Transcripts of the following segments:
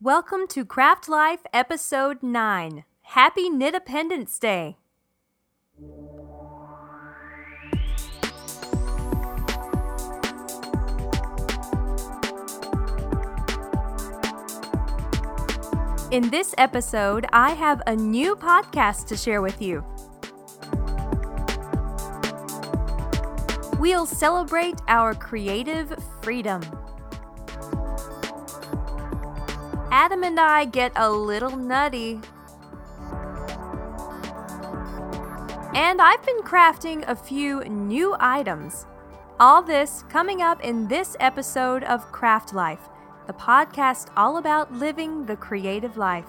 Welcome to Craft Life Episode 9. Happy Knittapendence Day! In this episode, I have a new podcast to share with you. We'll celebrate our creative freedom. Adam and I get a little nutty. And I've been crafting a few new items. All this coming up in this episode of Craft Life, the podcast all about living the creative life.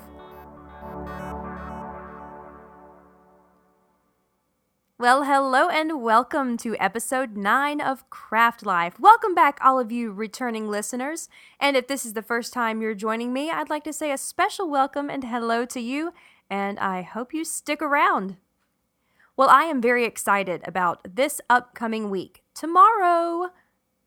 Well, hello and welcome to episode 9 of Craft Life. Welcome back, all of you returning listeners. And if this is the first time you're joining me, I'd like to say a special welcome and hello to you, and I hope you stick around. Well, I am very excited about this upcoming week. Tomorrow,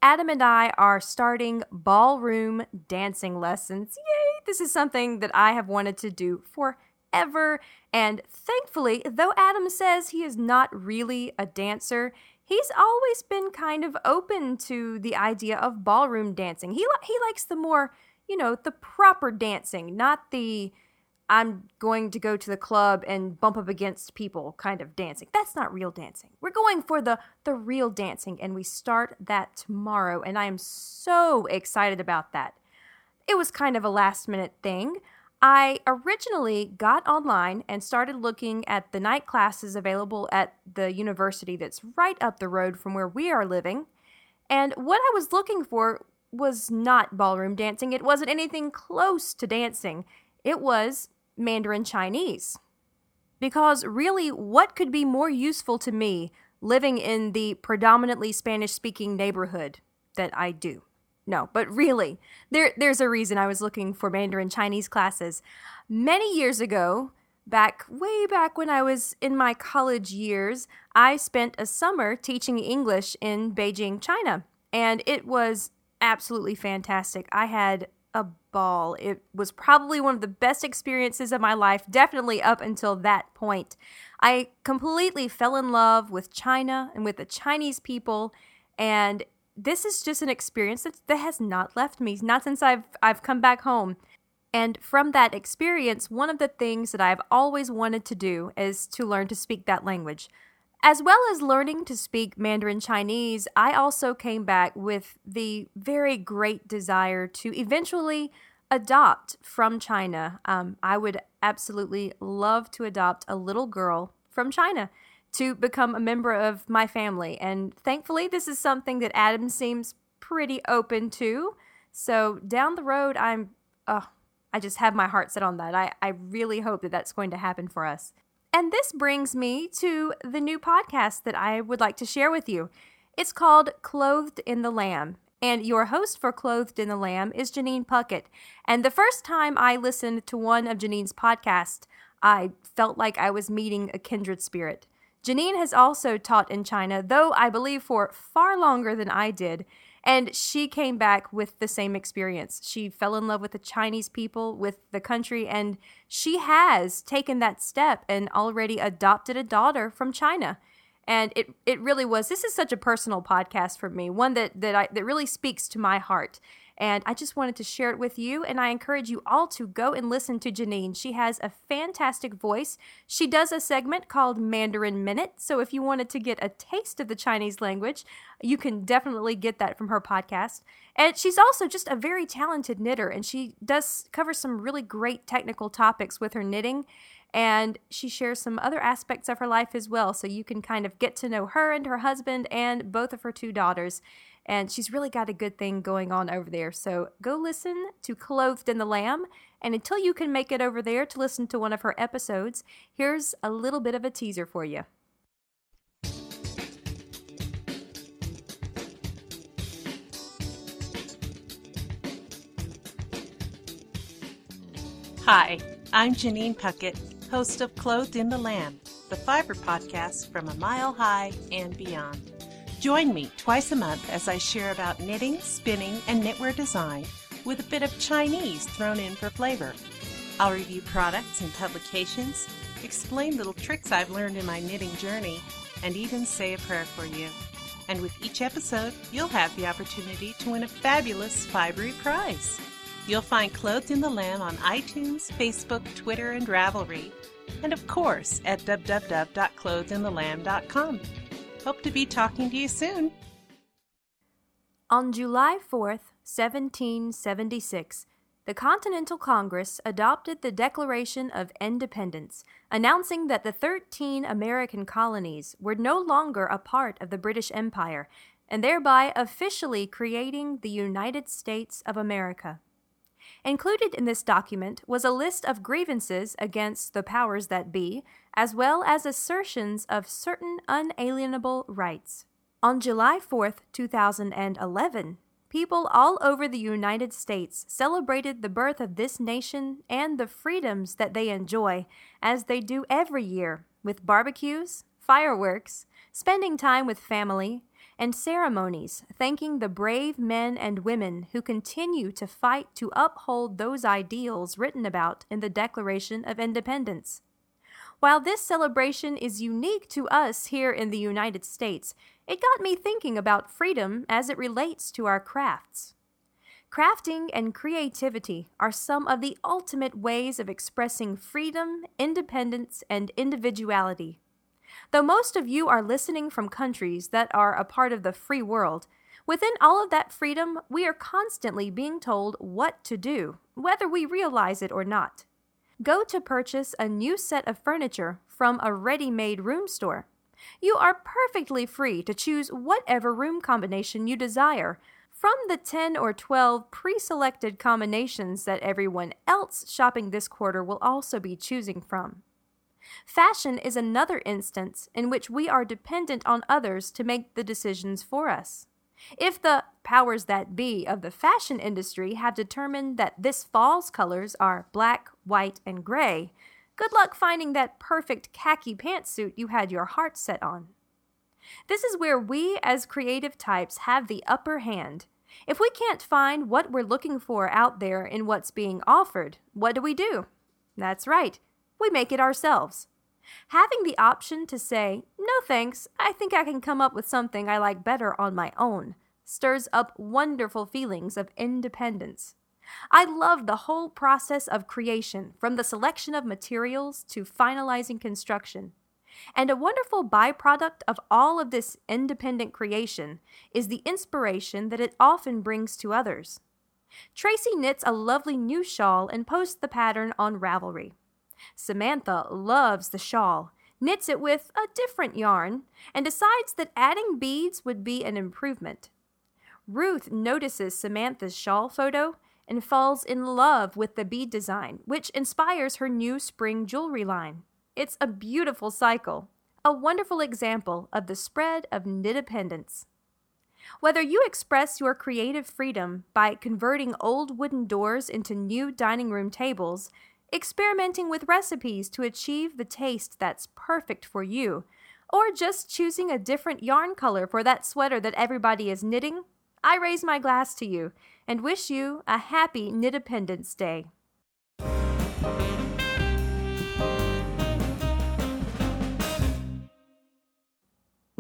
Adam and I are starting ballroom dancing lessons. Yay! This is something that I have wanted to do for ever. And thankfully, though Adam says he is not really a dancer, he's always been kind of open to the idea of ballroom dancing. He he likes the more, you know, the proper dancing, not the I'm going to go to the club and bump up against people kind of dancing. That's not real dancing. We're going for the the real dancing and we start that tomorrow and I am so excited about that. It was kind of a last minute thing. I originally got online and started looking at the night classes available at the university that's right up the road from where we are living. And what I was looking for was not ballroom dancing, it wasn't anything close to dancing. It was Mandarin Chinese. Because really, what could be more useful to me living in the predominantly Spanish speaking neighborhood that I do? No, but really, there there's a reason I was looking for Mandarin Chinese classes. Many years ago, back way back when I was in my college years, I spent a summer teaching English in Beijing, China, and it was absolutely fantastic. I had a ball. It was probably one of the best experiences of my life, definitely up until that point. I completely fell in love with China and with the Chinese people and this is just an experience that, that has not left me, not since I've I've come back home. And from that experience, one of the things that I've always wanted to do is to learn to speak that language. As well as learning to speak Mandarin Chinese, I also came back with the very great desire to eventually adopt from China. Um, I would absolutely love to adopt a little girl from China to become a member of my family. And thankfully, this is something that Adam seems pretty open to. So down the road, I'm, oh, I just have my heart set on that. I, I really hope that that's going to happen for us. And this brings me to the new podcast that I would like to share with you. It's called Clothed in the Lamb. And your host for Clothed in the Lamb is Janine Puckett. And the first time I listened to one of Janine's podcasts, I felt like I was meeting a kindred spirit. Janine has also taught in China, though I believe for far longer than I did. And she came back with the same experience. She fell in love with the Chinese people, with the country, and she has taken that step and already adopted a daughter from China. And it, it really was. This is such a personal podcast for me, one that that I that really speaks to my heart. And I just wanted to share it with you. And I encourage you all to go and listen to Janine. She has a fantastic voice. She does a segment called Mandarin Minute. So if you wanted to get a taste of the Chinese language, you can definitely get that from her podcast. And she's also just a very talented knitter. And she does cover some really great technical topics with her knitting and she shares some other aspects of her life as well. So you can kind of get to know her and her husband and both of her two daughters and she's really got a good thing going on over there. So go listen to Clothed in the Lamb. And until you can make it over there to listen to one of her episodes, here's a little bit of a teaser for you. Hi, I'm Janine Puckett, host of Clothed in the Lamb, the fiber podcast from a mile high and beyond. Join me twice a month as I share about knitting, spinning, and knitwear design with a bit of Chinese thrown in for flavor. I'll review products and publications, explain little tricks I've learned in my knitting journey, and even say a prayer for you. And with each episode, you'll have the opportunity to win a fabulous Fibery prize. You'll find Clothed in the Lamb on iTunes, Facebook, Twitter, and Ravelry, and of course at www.clothedinthelamb.com. Hope to be talking to you soon. On July 4th, 1776, the Continental Congress adopted the Declaration of Independence, announcing that the 13 American colonies were no longer a part of the British Empire, and thereby officially creating the United States of America. Included in this document was a list of grievances against the powers that be, as well as assertions of certain unalienable rights. On July 4, 2011, people all over the United States celebrated the birth of this nation and the freedoms that they enjoy, as they do every year, with barbecues, fireworks, spending time with family, and ceremonies thanking the brave men and women who continue to fight to uphold those ideals written about in the Declaration of Independence. While this celebration is unique to us here in the United States, it got me thinking about freedom as it relates to our crafts. Crafting and creativity are some of the ultimate ways of expressing freedom, independence, and individuality. Though most of you are listening from countries that are a part of the free world, within all of that freedom, we are constantly being told what to do, whether we realize it or not. Go to purchase a new set of furniture from a ready made room store. You are perfectly free to choose whatever room combination you desire from the 10 or 12 pre selected combinations that everyone else shopping this quarter will also be choosing from. Fashion is another instance in which we are dependent on others to make the decisions for us. If the powers that be of the fashion industry have determined that this fall's colors are black, white, and gray, good luck finding that perfect khaki pantsuit you had your heart set on. This is where we as creative types have the upper hand. If we can't find what we're looking for out there in what's being offered, what do we do? That's right, we make it ourselves. Having the option to say, no thanks, I think I can come up with something I like better on my own, stirs up wonderful feelings of independence. I love the whole process of creation, from the selection of materials to finalizing construction. And a wonderful byproduct of all of this independent creation is the inspiration that it often brings to others. Tracy knits a lovely new shawl and posts the pattern on Ravelry. Samantha loves the shawl, knits it with a different yarn, and decides that adding beads would be an improvement. Ruth notices Samantha's shawl photo and falls in love with the bead design, which inspires her new spring jewelry line. It's a beautiful cycle, a wonderful example of the spread of knitdependence. Whether you express your creative freedom by converting old wooden doors into new dining room tables, experimenting with recipes to achieve the taste that's perfect for you, or just choosing a different yarn color for that sweater that everybody is knitting, I raise my glass to you and wish you a happy Knitdependence Day.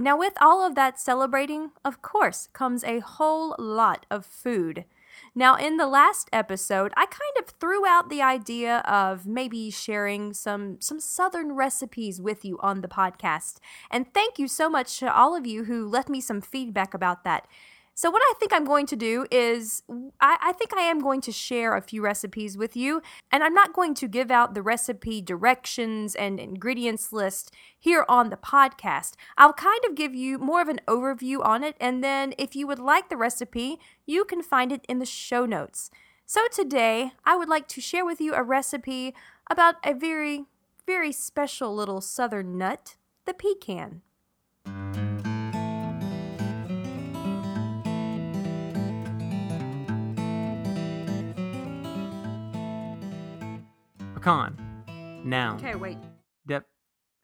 Now, with all of that celebrating, of course, comes a whole lot of food. Now, in the last episode, I kind of threw out the idea of maybe sharing some some southern recipes with you on the podcast. And thank you so much to all of you who left me some feedback about that. So, what I think I'm going to do is, I, I, think I am going to share a few recipes with you, and I'm not going to give out the recipe directions and ingredients list here on the podcast. I'll kind of give you more of an overview on it, and then if you would like the recipe, you can find it in the show notes. So, today I would like to share with you a recipe about a very, very special little southern nut, the pecan. Pecan. Noun. Okay, wait. Dep.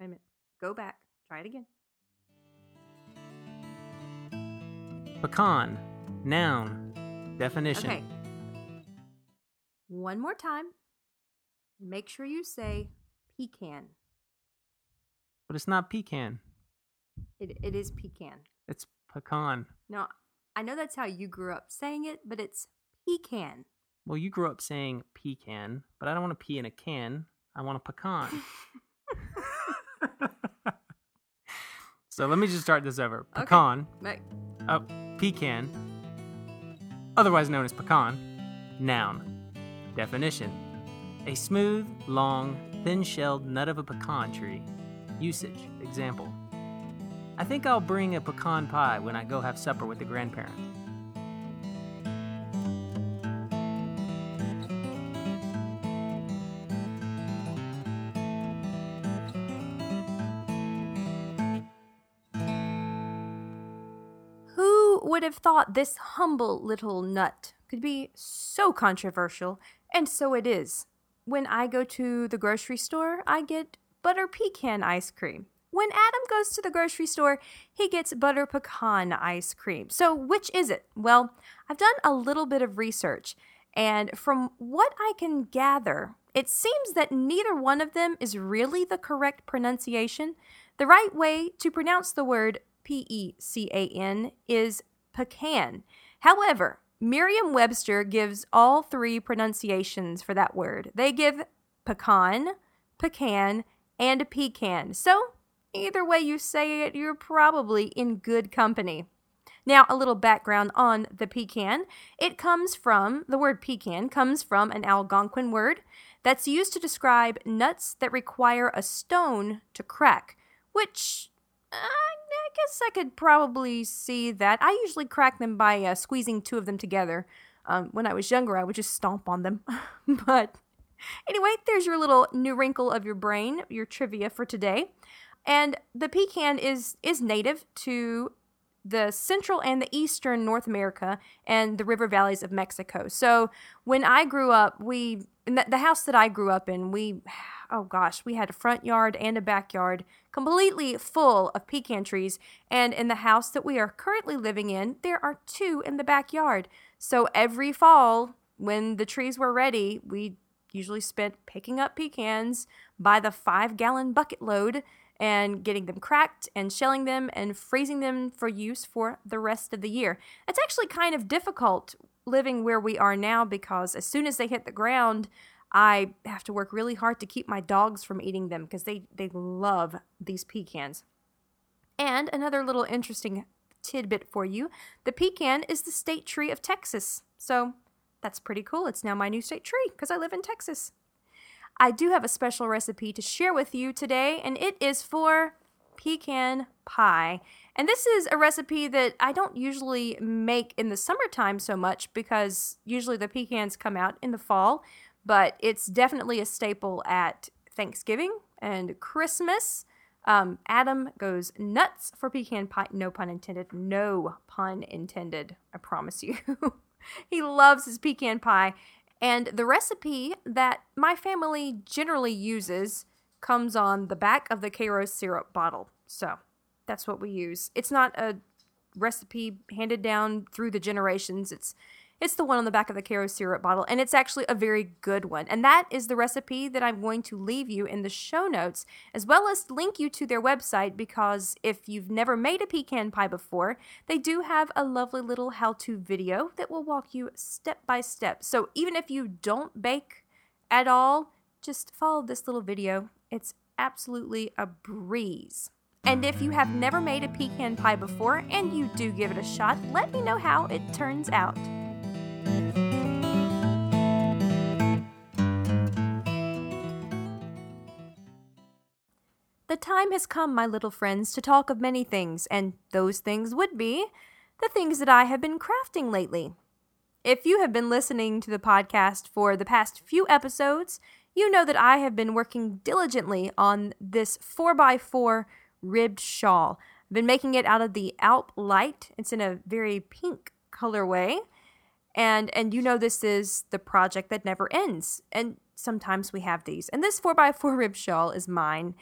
Wait a minute. Go back. Try it again. Pecan. Noun. Definition. Okay. one more time. Make sure you say pecan. But it's not pecan. It, it is pecan. It's pecan. Now, I know that's how you grew up saying it, but it's pecan. Well, you grew up saying pecan, but I don't want to pee in a can. I want a pecan. so let me just start this over. Pecan. Right. Oh, pecan. Otherwise known as pecan. Noun. Definition. A smooth, long, thin-shelled nut of a pecan tree. Usage. Example. I think I'll bring a pecan pie when I go have supper with the grandparents. Would have thought this humble little nut could be so controversial? And so it is. When I go to the grocery store, I get butter pecan ice cream. When Adam goes to the grocery store, he gets butter pecan ice cream. So, which is it? Well, I've done a little bit of research, and from what I can gather, it seems that neither one of them is really the correct pronunciation. The right way to pronounce the word P E C A N is pecan. However, Merriam Webster gives all three pronunciations for that word. They give pecan, pecan, and pecan. So, either way you say it, you're probably in good company. Now, a little background on the pecan. It comes from, the word pecan comes from an Algonquin word that's used to describe nuts that require a stone to crack, which I guess I could probably see that. I usually crack them by uh, squeezing two of them together. Um, when I was younger, I would just stomp on them. but anyway, there's your little new wrinkle of your brain, your trivia for today. And the pecan is is native to the central and the eastern North America and the river valleys of Mexico. So when I grew up, we the house that I grew up in, we oh gosh, we had a front yard and a backyard completely full of pecan trees. And in the house that we are currently living in, there are two in the backyard. So every fall, when the trees were ready, we usually spent picking up pecans by the five gallon bucket load and getting them cracked and shelling them and freezing them for use for the rest of the year. It's actually kind of difficult living where we are now because as soon as they hit the ground, I have to work really hard to keep my dogs from eating them because they, they love these pecans. And another little interesting tidbit for you the pecan is the state tree of Texas. So that's pretty cool. It's now my new state tree because I live in Texas. I do have a special recipe to share with you today, and it is for pecan pie. And this is a recipe that I don't usually make in the summertime so much because usually the pecans come out in the fall, but it's definitely a staple at Thanksgiving and Christmas. Um, Adam goes nuts for pecan pie. No pun intended. No pun intended. I promise you. he loves his pecan pie. And the recipe that my family generally uses comes on the back of the Karo syrup bottle. So that's what we use. It's not a recipe handed down through the generations. It's it's the one on the back of the Karo syrup bottle, and it's actually a very good one. And that is the recipe that I'm going to leave you in the show notes, as well as link you to their website because if you've never made a pecan pie before, they do have a lovely little how to video that will walk you step by step. So even if you don't bake at all, just follow this little video. It's absolutely a breeze. And if you have never made a pecan pie before and you do give it a shot, let me know how it turns out. The time has come, my little friends, to talk of many things, and those things would be the things that I have been crafting lately. If you have been listening to the podcast for the past few episodes, you know that I have been working diligently on this 4x4 ribbed shawl. I've been making it out of the Alp Light. It's in a very pink colorway. And and you know this is the project that never ends. And sometimes we have these. And this 4x4 rib shawl is mine.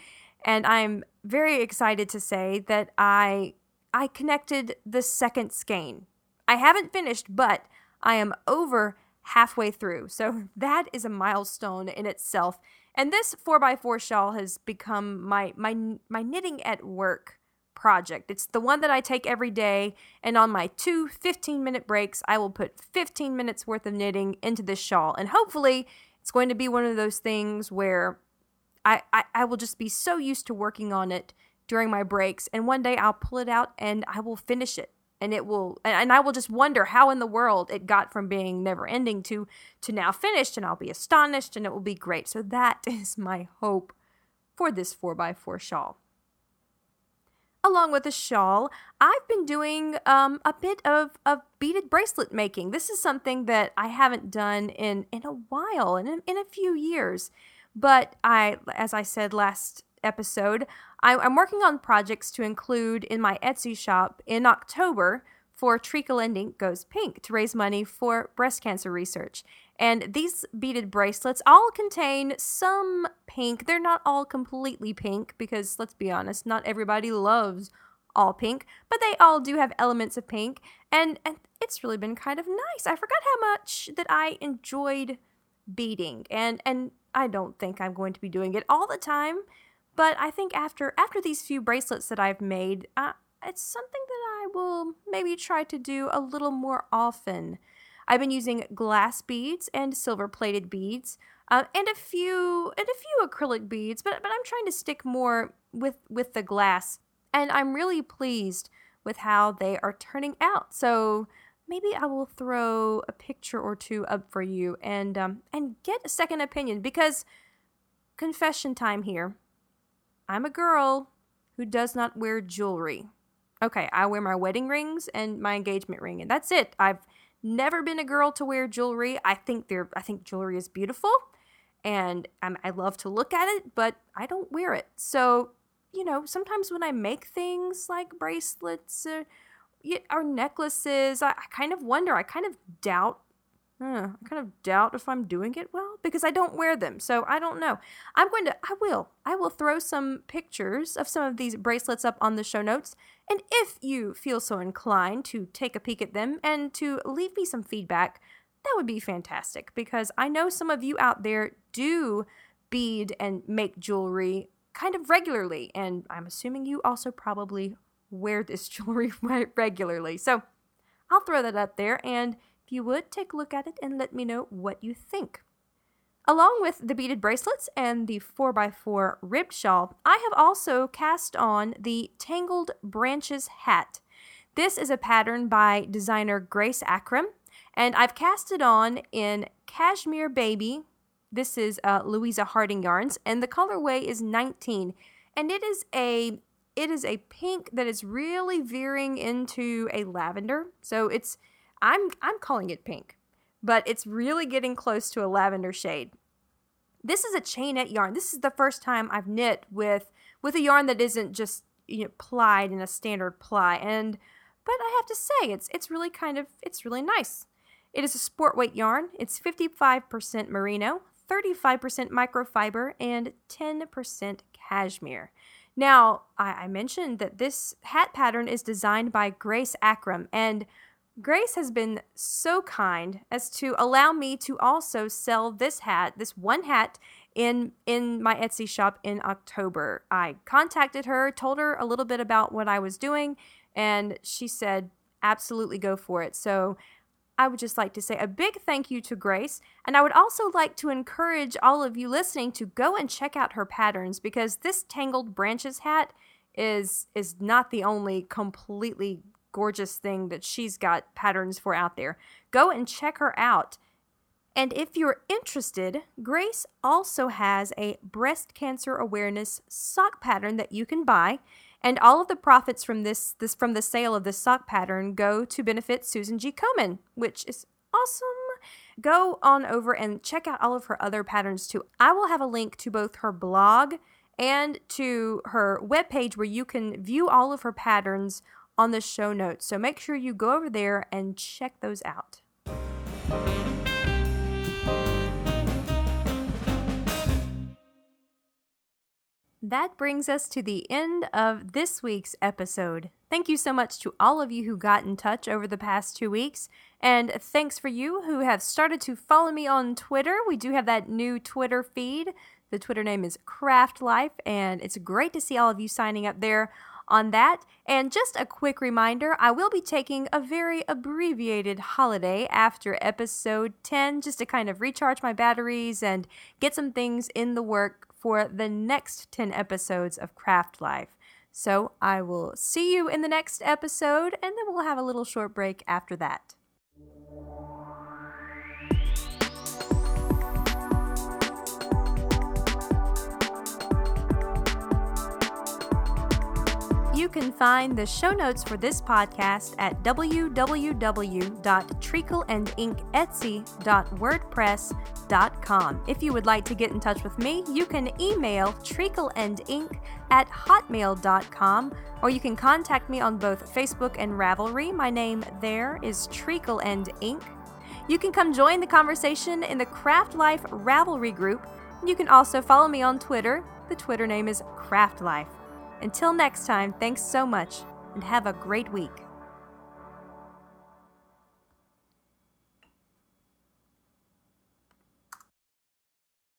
And I'm very excited to say that I I connected the second skein. I haven't finished, but I am over halfway through. So that is a milestone in itself. And this 4x4 shawl has become my my my knitting at work project. It's the one that I take every day and on my two 15-minute breaks, I will put 15 minutes worth of knitting into this shawl. And hopefully, it's going to be one of those things where I, I, I will just be so used to working on it during my breaks and one day I'll pull it out and I will finish it and it will and I will just wonder how in the world it got from being never ending to to now finished and I'll be astonished and it will be great. So that is my hope for this 4x4 shawl. Along with the shawl, I've been doing um, a bit of, of beaded bracelet making. This is something that I haven't done in, in a while, in, in a few years. But I, as I said last episode, I, I'm working on projects to include in my Etsy shop in October for Treacle and Ink Goes Pink to raise money for breast cancer research. And these beaded bracelets all contain some pink. They're not all completely pink because, let's be honest, not everybody loves all pink, but they all do have elements of pink. And, and it's really been kind of nice. I forgot how much that I enjoyed beading. And, and I don't think I'm going to be doing it all the time, but I think after after these few bracelets that I've made, uh, it's something that I will maybe try to do a little more often. I've been using glass beads and silver plated beads, uh, and a few and a few acrylic beads, but but I'm trying to stick more with with the glass, and I'm really pleased with how they are turning out. So maybe I will throw a picture or two up for you and um, and get a second opinion because confession time here. I'm a girl who does not wear jewelry. Okay, I wear my wedding rings and my engagement ring, and that's it. I've never been a girl to wear jewelry. I think they're I think jewelry is beautiful, and I'm, I love to look at it, but I don't wear it. So you know, sometimes when I make things like bracelets or necklaces, I, I kind of wonder. I kind of doubt I kind of doubt if I'm doing it well because I don't wear them. So I don't know. I'm going to, I will, I will throw some pictures of some of these bracelets up on the show notes. And if you feel so inclined to take a peek at them and to leave me some feedback, that would be fantastic because I know some of you out there do bead and make jewelry kind of regularly. And I'm assuming you also probably wear this jewelry regularly. So I'll throw that up there. And if you would, take a look at it and let me know what you think. Along with the beaded bracelets and the 4x4 ribbed shawl, I have also cast on the Tangled Branches hat. This is a pattern by designer Grace Akhrem, and I've cast it on in Kashmir Baby. This is uh, Louisa Harding yarns, and the colorway is 19, and it is a it is a pink that is really veering into a lavender. So it's I'm I'm calling it pink, but it's really getting close to a lavender shade. This is a chainette yarn. This is the first time I've knit with with a yarn that isn't just you know, plied in a standard ply and but I have to say it's it's really kind of it's really nice. It is a sport weight yarn. It's 55% merino, 35% microfiber, and 10% cashmere. Now, I, I mentioned that this hat pattern is designed by Grace Akhrem, and Grace has been so kind as to allow me to also sell this hat, this one hat in in my Etsy shop in October. I contacted her, told her a little bit about what I was doing, and she said absolutely go for it. So I would just like to say a big thank you to Grace, and I would also like to encourage all of you listening to go and check out her patterns because this tangled branches hat is is not the only completely gorgeous thing that she's got patterns for out there. Go and check her out. And if you're interested, Grace also has a breast cancer awareness sock pattern that you can buy, and all of the profits from this, this from the sale of this sock pattern go to benefit Susan G. Komen, which is awesome. Go on over and check out all of her other patterns too. I will have a link to both her blog and to her webpage where you can view all of her patterns on the show notes. So make sure you go over there and check those out. That brings us to the end of this week's episode. Thank you so much to all of you who got in touch over the past two weeks. And thanks for you who have started to follow me on Twitter. We do have that new Twitter feed. The Twitter name is Craft Life, and it's great to see all of you signing up there on that. And just a quick reminder I will be taking a very abbreviated holiday after episode 10 just to kind of recharge my batteries and get some things in the work for the next 10 episodes of Craft Life. So I will see you in the next episode, and then we'll have a little short break after that. You can find the show notes for this podcast at www.treacleandinketsy.wordpress.com. If you would like to get in touch with me, you can email treacleandink at hotmail.com or you can contact me on both Facebook and Ravelry. My name there is Treacle and Ink. You can come join the conversation in the Craft Life Ravelry group. You can also follow me on Twitter. The Twitter name is Craft Life. Until next time, thanks so much and have a great week.